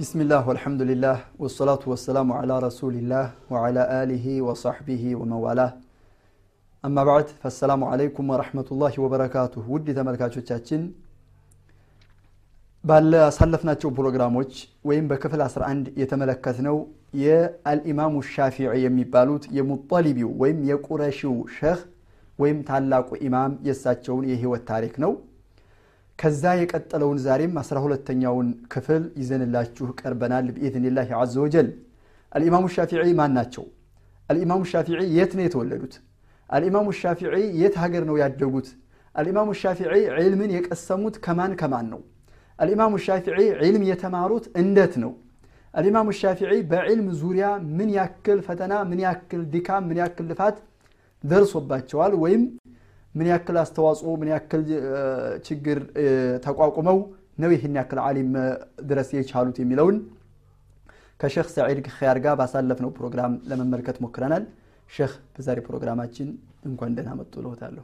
بسم الله والحمد لله والصلاة والسلام على رسول الله وعلى آله وصحبه ومن والاه أما بعد فالسلام عليكم ورحمة الله وبركاته ودي ተመልካቾቻችን ባለ አሳለፍናቸው ፕሮግራሞች ወይም በክፍል 11 የተመለከትነው የአልኢማሙ ሻፊዒ የሚባሉት የሙጠሊቢው ወይም የቁረሺው ሸህ ወይም ታላቁ ኢማም የእሳቸውን የህይወት ታሪክ ነው ከዛ የቀጠለውን ዛሬም አስራ ሁለተኛውን ክፍል ይዘንላችሁ ቀርበናል ብኢዝኒላህ አዘ ወጀል። አልኢማሙ ሻፊዒ ማን ናቸው? አልኢማሙ ሻፊዒ የት ነው የተወለዱት? አልኢማሙ ሻፊዒ የት ሀገር ነው ያደጉት? አልኢማሙ ሻፊዒ ዒልምን የቀሰሙት ከማን ከማን ነው? አልኢማሙ ሻፊዒ ዒልም የተማሩት እንዴት ነው? አልኢማሙ ሻፊዒ በዒልም ዙሪያ ምን ያክል ፈተና ምን ያክል ድካም ምን ያክል ልፋት ደርሶባቸዋል ወይም ምን ያክል አስተዋጽኦ ምን ያክል ችግር ተቋቁመው ነው ይህን ያክል ዓሊም ድረስ የቻሉት የሚለውን ከሼክ ሰዒድ ክያር ጋር ባሳለፍነው ፕሮግራም ለመመልከት ሞክረናል። ሼክ በዛሬ ፕሮግራማችን እንኳን ደህና መጡ ልዎታለሁ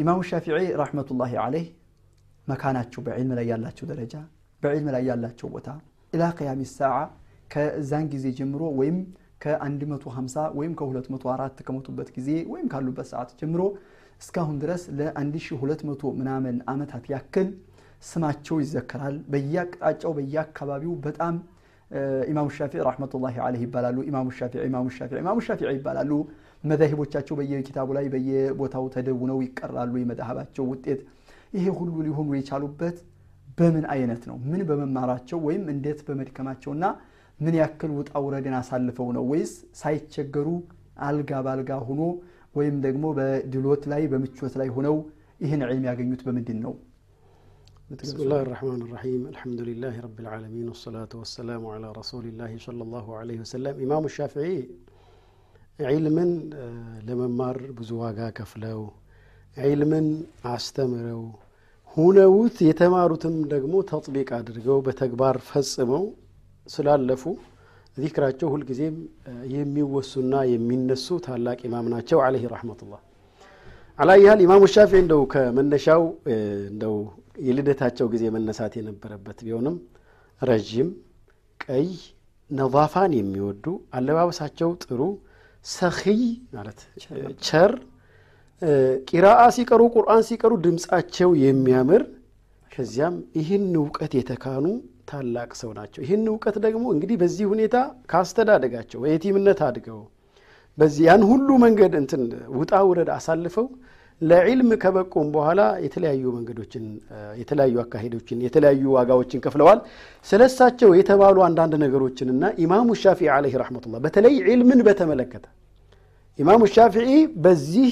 ኢማሙ ሻፊዒ ረሕመቱላሂ አለይህ መካናቸው በዕልም ላይ ያላቸው ደረጃ በዕልም ላይ ያላቸው ቦታ ኢላ ቅያሚ ሰዓ ከዛን ጊዜ ጀምሮ ወይም ከ150 ወይም ከ204 ከሞቱበት ጊዜ ወይም ካሉበት ሰዓት ጀምሮ እስካሁን ድረስ ለ1200 ምናምን ዓመታት ያክል ስማቸው ይዘከራል። በየአቅጣጫው በየአካባቢው በጣም ኢማሙ ሻፊዒ ረሕመቱላሂ አለይህ ይባላሉ። ኢማሙ ሻፊዒ ኢማሙ ሻፊዒ ኢማሙ ሻፊዒ ይባላሉ። መዛሂቦቻቸው በየኪታቡ ላይ በየቦታው ተደውነው ይቀራሉ። የመዛሀባቸው ውጤት ይሄ ሁሉ ሊሆኑ የቻሉበት በምን አይነት ነው? ምን በመማራቸው ወይም እንዴት በመድከማቸውና ምን ያክል ውጣ ውረድን አሳልፈው ነው ወይስ ሳይቸገሩ አልጋ ባልጋ ሆኖ ወይም ደግሞ በድሎት ላይ በምቾት ላይ ሆነው ይህን ዕልም ያገኙት በምንድን ነው بسم الله الرحمن الرحيم الحمد لله رب العالمين والصلاة والسلام على رسول الله صلى الله عليه وسلم إمام الشافعي علما لممار بزواغا كفلو علما አስተምረው ሁነውት የተማሩትም ደግሞ ተጥቢቅ አድርገው በተግባር ፈጽመው ስላለፉ ዚክራቸው ሁልጊዜም የሚወሱና የሚነሱ ታላቅ ኢማም ናቸው አለህ ረሕመቱላህ። አላያህል ኢማሙ ሻፊ እንደው ከመነሻው እንደው የልደታቸው ጊዜ መነሳት የነበረበት ቢሆንም ረዥም ቀይ ነዛፋን የሚወዱ አለባበሳቸው ጥሩ ሰኺይ ማለት ቸር ቂራአ ሲቀሩ ቁርአን ሲቀሩ ድምፃቸው የሚያምር ከዚያም ይህን እውቀት የተካኑ ታላቅ ሰው ናቸው። ይህን እውቀት ደግሞ እንግዲህ በዚህ ሁኔታ ካስተዳደጋቸው በየቲምነት አድገው በዚህ ያን ሁሉ መንገድ እንትን ውጣ ውረድ አሳልፈው ለዒልም ከበቁም በኋላ የተለያዩ መንገዶችን የተለያዩ አካሄዶችን የተለያዩ ዋጋዎችን ከፍለዋል። ስለሳቸው የተባሉ አንዳንድ ነገሮችንና ኢማሙ ሻፊዒ አለህ ረሕመቱላህ በተለይ ዒልምን በተመለከተ ኢማሙ ሻፊዒ በዚህ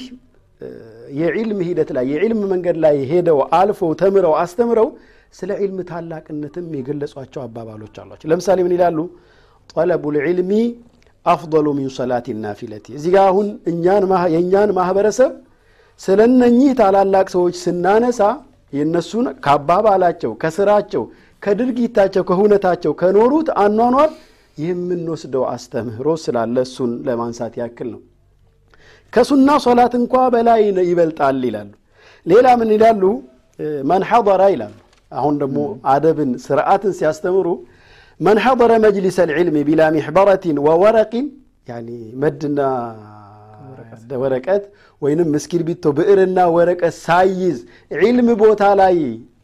የዒልም ሂደት ላይ የዒልም መንገድ ላይ ሄደው አልፈው ተምረው አስተምረው ስለ ዒልም ታላቅነትም የገለጿቸው አባባሎች አሏቸው። ለምሳሌ ምን ይላሉ? ጠለቡ ልዕልሚ አፍضሉ ሚን ሰላት ናፊለቲ እዚህ ጋ አሁን የእኛን ማህበረሰብ ስለ እነኚህ ታላላቅ ሰዎች ስናነሳ የእነሱን ከአባባላቸው ከስራቸው ከድርጊታቸው ከሁነታቸው ከኖሩት አኗኗር የምንወስደው አስተምህሮ ስላለ እሱን ለማንሳት ያክል ነው። ከሱና ሶላት እንኳ በላይ ይበልጣል ይላሉ። ሌላ ምን ይላሉ? መን ሐضረ ይላሉ አሁን ደግሞ አደብን ስርዓትን ሲያስተምሩ መን ሐضረ መጅሊስ ልዕልም ቢላ ሚሕበረትን ወወረቂን መድና ወረቀት። ወይንም እስክርቢቶ ብዕርና ወረቀት ሳይዝ ዒልም ቦታ ላይ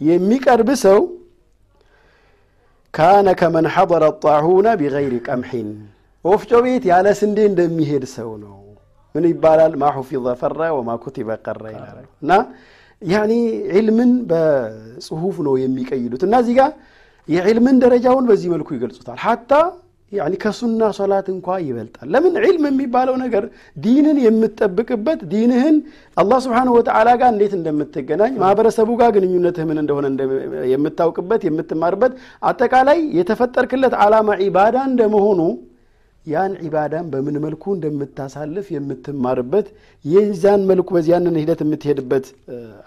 የሚቀርብ ሰው ካነ كمن حضر الطاحونة بغير قمح። ወፍጮ ቤት ያለ ስንዴ እንደሚሄድ ሰው ነው። ምን ይባላል? ما حفظ فر وما كتب قر ይላል። እና يعني ዒልምን በጽሁፍ ነው የሚቀይዱት። እና እዚህ ጋር የዒልምን ደረጃውን በዚህ መልኩ ይገልጹታል። ያኒ ከሱና ሶላት እንኳ ይበልጣል። ለምን ዒልም የሚባለው ነገር ዲንን የምትጠብቅበት ዲንህን አላህ ስብሓንሁ ወተዓላ ጋር እንዴት እንደምትገናኝ ማህበረሰቡ ጋር ግንኙነትህ ምን እንደሆነ የምታውቅበት የምትማርበት አጠቃላይ የተፈጠርክለት ዓላማ ዒባዳ እንደመሆኑ ያን ዒባዳን በምን መልኩ እንደምታሳልፍ የምትማርበት የዛን መልኩ በዚያንን ሂደት የምትሄድበት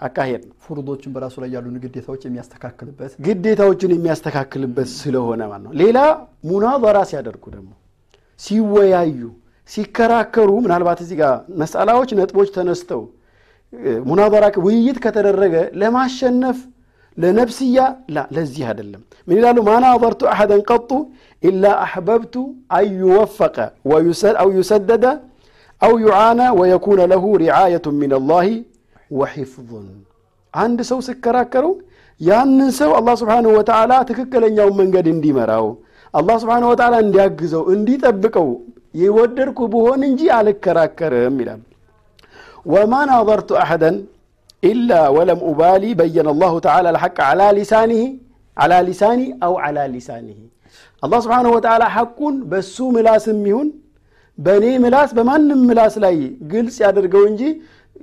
አካሄድ ነው። ፍሩዶችን በራሱ ላይ ያሉን ግዴታዎች የሚያስተካክልበት ግዴታዎችን የሚያስተካክልበት ስለሆነ ማለት ነው። ሌላ ሙናዘራ ሲያደርጉ ደግሞ ሲወያዩ ሲከራከሩ ምናልባት እዚህ ጋር መስአላዎች ነጥቦች ተነስተው ሙናዘራ ውይይት ከተደረገ ለማሸነፍ ለነፍስያ ላ ለዚህ አይደለም። ምን ይላሉ? ማና አሐደን ቀጡ ኢላ አሕበብቱ አዩወፈቀ አው ዩሰደደ አው ዩዓነ ወየኩነ ለሁ ሪዓየቱ ምን ላህ ወሒፍظን አንድ ሰው ስከራከረው ያንን ሰው አላ ስብሓንሁ ወተዓላ ትክክለኛውን መንገድ እንዲመራው አላ ስብሓንሁ ወተዓላ እንዲያግዘው እንዲጠብቀው የወደድኩ ብሆን እንጂ አልከራከርም ይላል። ወማ ናዘርቱ አሐደን ኢላ ወለም ኡባሊ በየነ አላሁ ተዓላ ልሐቅ ዓላ ሊሳኒህ ዓላ ሊሳኒ አው ዓላ ሊሳኒህ አላህ ስብሓንሁ ወተዓላ ሐቁን በሱ ምላስም ይሁን በእኔ ምላስ በማንም ምላስ ላይ ግልጽ ያደርገው እንጂ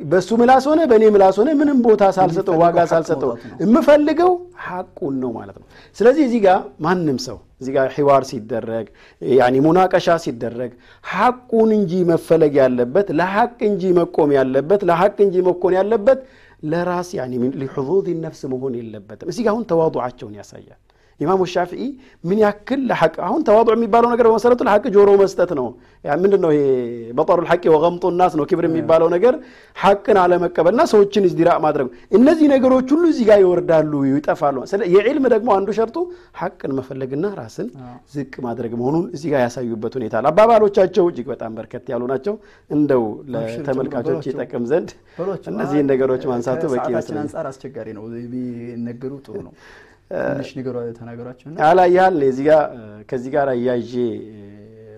በሱ ምላስ ሆነ በእኔ ምላስ ሆነ ምንም ቦታ ሳልሰጠው ዋጋ ሳልሰጠው የምፈልገው ሐቁን ነው ማለት ነው። ስለዚህ እዚህ ጋር ማንም ሰው እዚህ ጋር ሒዋር ሲደረግ ያኒ ሙናቀሻ ሲደረግ ሐቁን እንጂ መፈለግ ያለበት ለሐቅ እንጂ መቆም ያለበት ለሐቅ እንጂ መኮን ያለበት ለራስ ያኒ ሊሑዙዝ ነፍስ መሆን የለበትም እዚህ ጋር አሁን ተዋضዓቸውን ያሳያል ኢማሙ ሻፊዒ ምን ያክል ለሐቅ አሁን ተዋضዕ የሚባለው ነገር በመሰረቱ ለሐቅ ጆሮ መስጠት ነው። ምንድን ነው ይሄ በጠሩ ልሐቂ ወገምጡ ናስ ነው ክብር የሚባለው ነገር ሐቅን አለመቀበልና ሰዎችን እዝዲራ ማድረግ እነዚህ ነገሮች ሁሉ እዚህ ጋር ይወርዳሉ ይጠፋሉ። የዕልም ደግሞ አንዱ ሸርጡ ሐቅን መፈለግና ራስን ዝቅ ማድረግ መሆኑን እዚህ ጋር ያሳዩበት ሁኔታ አባባሎቻቸው እጅግ በጣም በርከት ያሉ ናቸው። እንደው ለተመልካቾች ይጠቅም ዘንድ እነዚህን ነገሮች ማንሳቱ በቂ ይመስላል አንጻር አስቸጋሪ ነው። ቢነገሩ ጥሩ ነው ትንሽ ንገሩ ተናገሯቸው አላያል ከዚህ ጋር እያዤ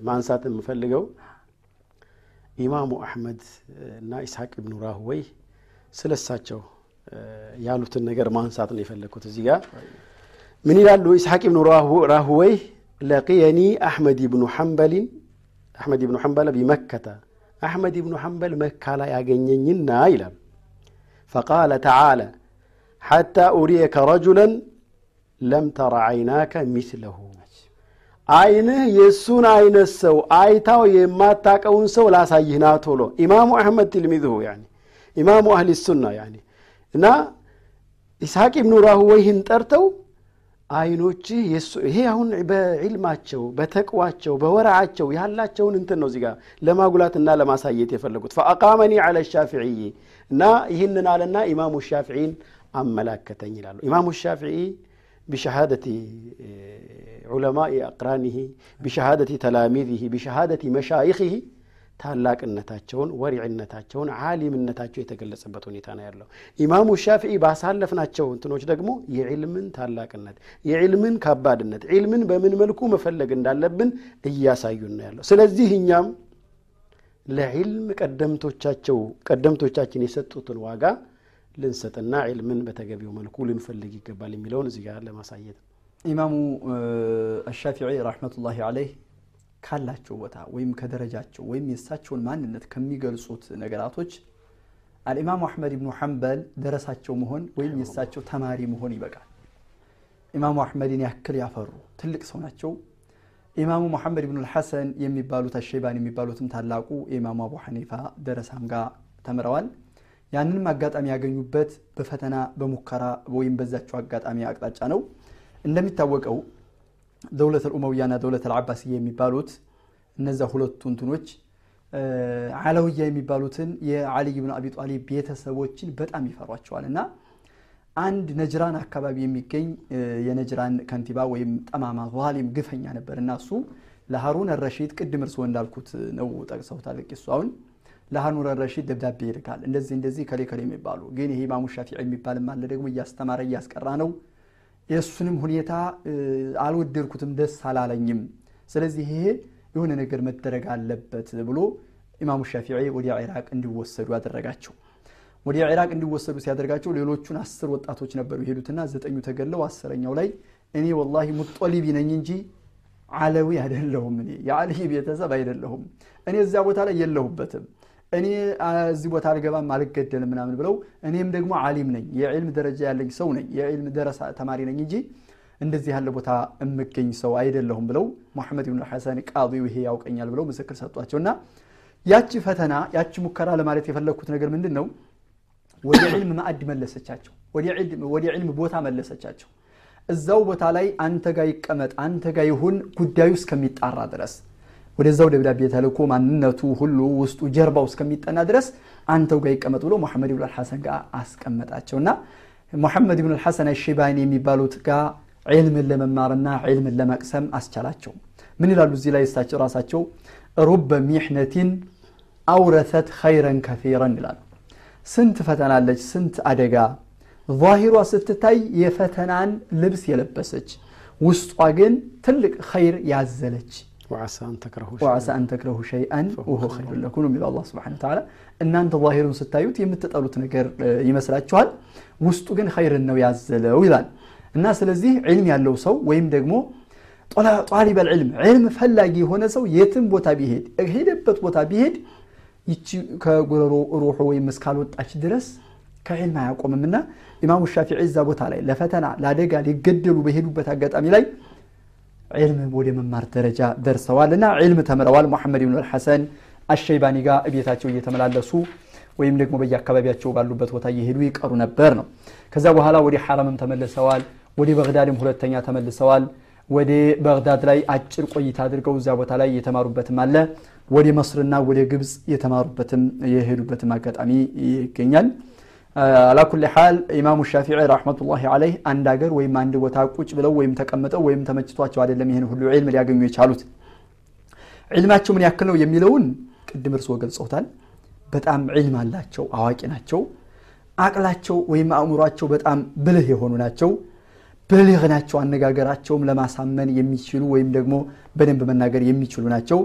ማንሳት የምፈልገው ኢማሙ አሕመድ እና ኢስሐቅ ብኑ ራህወይ ስለሳቸው ያሉትን ነገር ማንሳት ነው የፈለግኩት እዚህ ጋር። ምን ይላሉ? ኢስሐቅ ብኑ ራህወይ ለቅየኒ አሕመድ ብኑ ሐንበሊን አሕመድ ብኑ ሐንበል ቢመከተ አሕመድ ብኑ ሐንበል መካ ላይ ያገኘኝና ይላል። ፈቃለ ተዓላ ሓታ ኡሪየከ ረጁለን ለም ተረ አይናከ ሚስለሁ። አይንህ የእሱን አይነት ሰው አይታው የማታቀውን ሰው ላሳይህ ና ቶሎ። ኢማሙ አሕመድ ትልሚዝሁ ኢማሙ አህሊ ሱና እና ኢስሐቅ ብኑ ራህወይህን ጠርተው አይኖችህ ይሄ አሁን በዕልማቸው በተቅዋቸው በወረዓቸው ያላቸውን እንትን ነው እዚጋ ለማጉላትና ለማሳየት የፈለጉት። ፈአቃመኒ አለ ሻፊዕይ እና ይህንን አለና ኢማሙ ሻፊዒን አመላከተኝ ይላሉ። ኢማሙ ሻፊዒ بشهادة علماء أقرانه بشهادة تلاميذه بشهادة مشايخه ታላቅነታቸውን ወሪዕነታቸውን ዓሊምነታቸው የተገለጸበት ሁኔታ ነው ያለው ኢማሙ ሻፊዒ ባሳለፍናቸው እንትኖች ደግሞ የዕልምን ታላቅነት የዕልምን ከባድነት ዕልምን በምን መልኩ መፈለግ እንዳለብን እያሳዩን ነው ያለው ስለዚህ እኛም ለዕልም ቀደምቶቻቸው ቀደምቶቻችን የሰጡትን ዋጋ ልንሰጥና ዕልምን በተገቢው መልኩ ልንፈልግ ይገባል የሚለውን እዚህ ጋር ለማሳየት ኢማሙ አሻፊዒ ረሕመቱላሂ አለይህ ካላቸው ቦታ ወይም ከደረጃቸው ወይም የእሳቸውን ማንነት ከሚገልጹት ነገራቶች አልኢማሙ አሕመድ ብኑ ሐንበል ደረሳቸው መሆን ወይም የእሳቸው ተማሪ መሆን ይበቃል። ኢማሙ አሕመድን ያክል ያፈሩ ትልቅ ሰው ናቸው። ኢማሙ ሙሐመድ ብኑ ልሐሰን የሚባሉት አሸይባን የሚባሉትም ታላቁ የኢማሙ አቡ ሐኒፋ ደረሳም ጋር ተምረዋል ያንንም አጋጣሚ ያገኙበት በፈተና በሙከራ ወይም በዛቸው አጋጣሚ አቅጣጫ ነው። እንደሚታወቀው ደውለት ልኡመውያና ደውለት ልዓባስያ የሚባሉት እነዛ ሁለቱ እንትኖች አለውያ የሚባሉትን የአልይ ብን አቢ ጣሊብ ቤተሰቦችን በጣም ይፈሯቸዋል። እና አንድ ነጅራን አካባቢ የሚገኝ የነጅራን ከንቲባ ወይም ጠማማ ዛሊም ግፈኛ ነበር። እና እሱ ለሃሩን ረሺድ ቅድም እርስዎ እንዳልኩት ነው ጠቅሰውታል። ቂሱ ለሃኑን ረሺድ ደብዳቤ ይልካል። እንደዚህ እንደዚህ ከሌ ከሌ የሚባሉ ግን ይሄ ኢማሙ ሻፊዒ የሚባልም አለ ደግሞ እያስተማረ እያስቀራ ነው። የእሱንም ሁኔታ አልወደድኩትም ደስ አላለኝም። ስለዚህ ይሄ የሆነ ነገር መደረግ አለበት ብሎ ኢማሙ ሻፊዒ ወደ ኢራቅ እንዲወሰዱ ያደረጋቸው ወደ ኢራቅ እንዲወሰዱ ሲያደርጋቸው ሌሎቹን አስር ወጣቶች ነበሩ የሄዱትና ዘጠኙ ተገለው አስረኛው ላይ እኔ ወላሂ ሙጦሊቢ ነኝ እንጂ አለዊ አይደለሁም እኔ። የአልይ ቤተሰብ አይደለሁም። እኔ እዚያ ቦታ ላይ የለሁበትም እኔ እዚህ ቦታ አልገባም አልገደልም ምናምን ብለው እኔም ደግሞ አሊም ነኝ የዕልም ደረጃ ያለኝ ሰው ነኝ የዕልም ደረሳ ተማሪ ነኝ እንጂ እንደዚህ ያለ ቦታ የምገኝ ሰው አይደለሁም ብለው ሙሐመድ ብን ሐሰን ቃዲው ይሄ ያውቀኛል ብለው ምስክር ሰጧቸው። እና ያቺ ፈተና ያቺ ሙከራ ለማለት የፈለግኩት ነገር ምንድን ነው ወደ ዕልም ማዕድ መለሰቻቸው ወደ ዕልም ቦታ መለሰቻቸው። እዛው ቦታ ላይ አንተ ጋር ይቀመጥ አንተ ጋር ይሁን ጉዳዩ እስከሚጣራ ድረስ ወደዛው ደብዳቤ ተልኮ ማንነቱ ሁሉ ውስጡ ጀርባው እስከሚጠና ድረስ አንተው ጋር ይቀመጥ ብሎ ሙሐመድ ብን ሐሰን ጋር አስቀመጣቸው እና ሙሐመድ ብን ልሐሰን አሸባኒ የሚባሉት ጋር ዒልምን ለመማርና ዒልምን ለመቅሰም አስቻላቸው። ምን ይላሉ እዚህ ላይ? እሳቸው ራሳቸው ሩበ ሚሕነቲን አውረተት ኸይረን ከፊረን ይላሉ። ስንት ፈተናለች ስንት አደጋ። ዛሂሯ ስትታይ የፈተናን ልብስ የለበሰች ውስጧ ግን ትልቅ ኸይር ያዘለች ወዓሳ አን ተክረሁ ወዓሳ አን ተክረሁ ሸይአን ወሁ ኸይሩ ለኩም ነው የሚለው አላህ ስብሐነሁ ወተዓላ እናንተ ዛሂሩን ስታዩት የምትጠሉት ነገር ይመስላችኋል? ውስጡ ግን ኸይርን ነው ያዘለው ይላል። እና ስለዚህ ዒልም ያለው ሰው ወይም ደግሞ ጧሊበል ዒልም ዒልም ፈላጊ የሆነ ሰው የትም ቦታ ቢሄድ ሄደበት ቦታ ቢሄድ ይቺ ከጉረሮ ሩሑ ወይም እስካልወጣች ድረስ ከዕልም አያቆምምና ኢማሙ ሻፊዒ እዛ ቦታ ላይ ለፈተና ለአደጋ ሊገደሉ በሄዱበት አጋጣሚ ላይ ዕልም ወደ መማር ደረጃ ደርሰዋል እና ዕልም ተምረዋል። ሙሐመድ ብን አልሐሰን አሸይባኒ ጋር እቤታቸው እየተመላለሱ ወይም ደግሞ በየአካባቢያቸው ባሉበት ቦታ እየሄዱ ይቀሩ ነበር ነው። ከዛ በኋላ ወደ ሐረምም ተመልሰዋል ወደ በግዳድም ሁለተኛ ተመልሰዋል። ወደ በግዳድ ላይ አጭር ቆይታ አድርገው እዚያ ቦታ ላይ የተማሩበትም አለ። ወደ መስርና ወደ ግብፅ የተማሩበትም የሄዱበትም አጋጣሚ ይገኛል አላኩል ሓል ኢማሙ ሻፊዒ ረሕመቱላሂ አለይህ አንድ ሀገር ወይም አንድ ቦታ ቁጭ ብለው ወይም ተቀምጠው ወይም ተመችቷቸው አይደለም ይህን ሁሉ ዒልም ሊያገኙ የቻሉት። ዒልማቸው ምን ያክል ነው የሚለውን ቅድም እርስዎ ገልጸውታል በጣም ዒልም አላቸው አዋቂ ናቸው። አቅላቸው ወይም አእምሯቸው በጣም ብልህ የሆኑ ናቸው። ብልህ ናቸው አነጋገራቸውም ለማሳመን የሚችሉ ወይም ደግሞ በደንብ መናገር የሚችሉ ናቸው።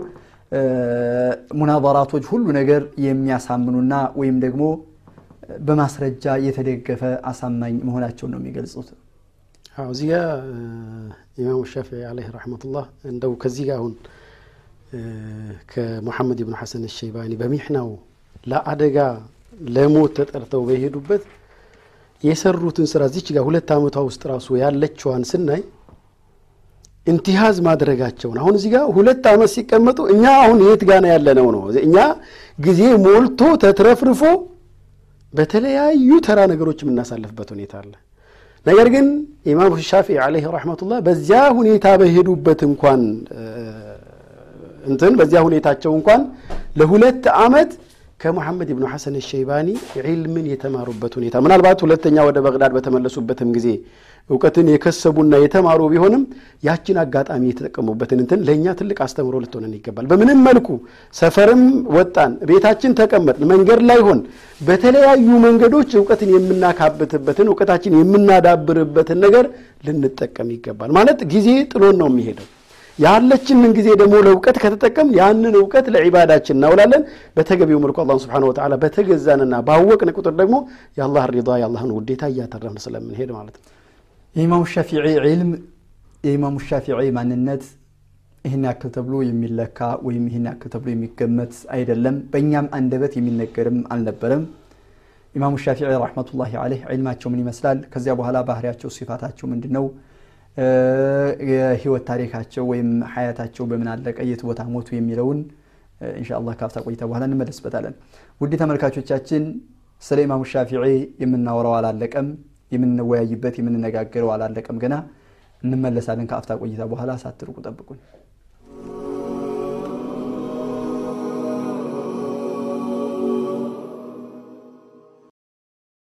ሙናዘራቶች ሁሉ ነገር የሚያሳምኑና ወይም ደግሞ በማስረጃ የተደገፈ አሳማኝ መሆናቸውን ነው የሚገልጹት። እዚህ ጋ ኢማሙ ሻፊዒ አለይህ ረሕመቱላህ እንደው ከዚህ ጋር አሁን ከሙሐመድ ብን ሐሰን ሸይባኒ በሚሕናው ለአደጋ ለሞት ተጠርተው በሄዱበት የሰሩትን ስራ እዚች ጋር ሁለት ዓመቷ ውስጥ ራሱ ያለችዋን ስናይ انتهاز ማድረጋቸውን አሁን እዚህ ጋር ሁለት ዓመት ሲቀመጡ እኛ አሁን የት ጋና ያለነው ነው? እኛ ጊዜ ሞልቶ ተትረፍርፎ በተለያዩ ተራ ነገሮች የምናሳልፍበት ሁኔታ አለ። ነገር ግን ኢማም ሻፊ عليه رحمة الله በዚያ ሁኔታ በሄዱበት እንኳን እንትን በዚያ ሁኔታቸው እንኳን ለሁለት ዓመት ከሙሐመድ ብኑ ሐሰን ሸይባኒ ዒልምን የተማሩበት ሁኔታ። ምናልባት ሁለተኛ ወደ በግዳድ በተመለሱበትም ጊዜ እውቀትን የከሰቡና የተማሩ ቢሆንም ያችን አጋጣሚ የተጠቀሙበትን እንትን ለእኛ ትልቅ አስተምሮ ልትሆነን ይገባል። በምንም መልኩ ሰፈርም ወጣን ቤታችን ተቀመጥን መንገድ ላይ ሆን በተለያዩ መንገዶች እውቀትን የምናካብትበትን እውቀታችን የምናዳብርበትን ነገር ልንጠቀም ይገባል። ማለት ጊዜ ጥሎን ነው የሚሄደው ያለችንን ጊዜ ደግሞ ለእውቀት ከተጠቀም ያንን እውቀት ለዒባዳችን እናውላለን። በተገቢው መልኩ አላህ ስብሓን ወተዓላ በተገዛንና ባወቅን ቁጥር ደግሞ የአላህ ሪዳ የአላህን ውዴታ እያተረፍን ስለምንሄድ ማለት ነው። የኢማሙ ሻፊዒ ዒልም የኢማሙ ሻፊዒ ማንነት ይህን ያክል ተብሎ የሚለካ ወይም ይህን ያክል ተብሎ የሚገመት አይደለም። በእኛም አንደበት የሚነገርም አልነበረም። ኢማሙ ሻፊዒ ረሕመቱላሂ አለይህ ዒልማቸው ምን ይመስላል? ከዚያ በኋላ ባህሪያቸው ሲፋታቸው ምንድን ነው የህይወት ታሪካቸው ወይም ሀያታቸው በምን አለቀ የት ቦታ ሞቱ የሚለውን ኢንሻአላህ ካፍታ ቆይታ በኋላ እንመለስበታለን። ውድ ተመልካቾቻችን ስለ ኢማሙ ሻፊዒ የምናወራው አላለቀም የምንወያይበት የምንነጋገረው አላለቀም። ገና እንመለሳለን ከአፍታ ቆይታ በኋላ። ሳትርቁ ጠብቁን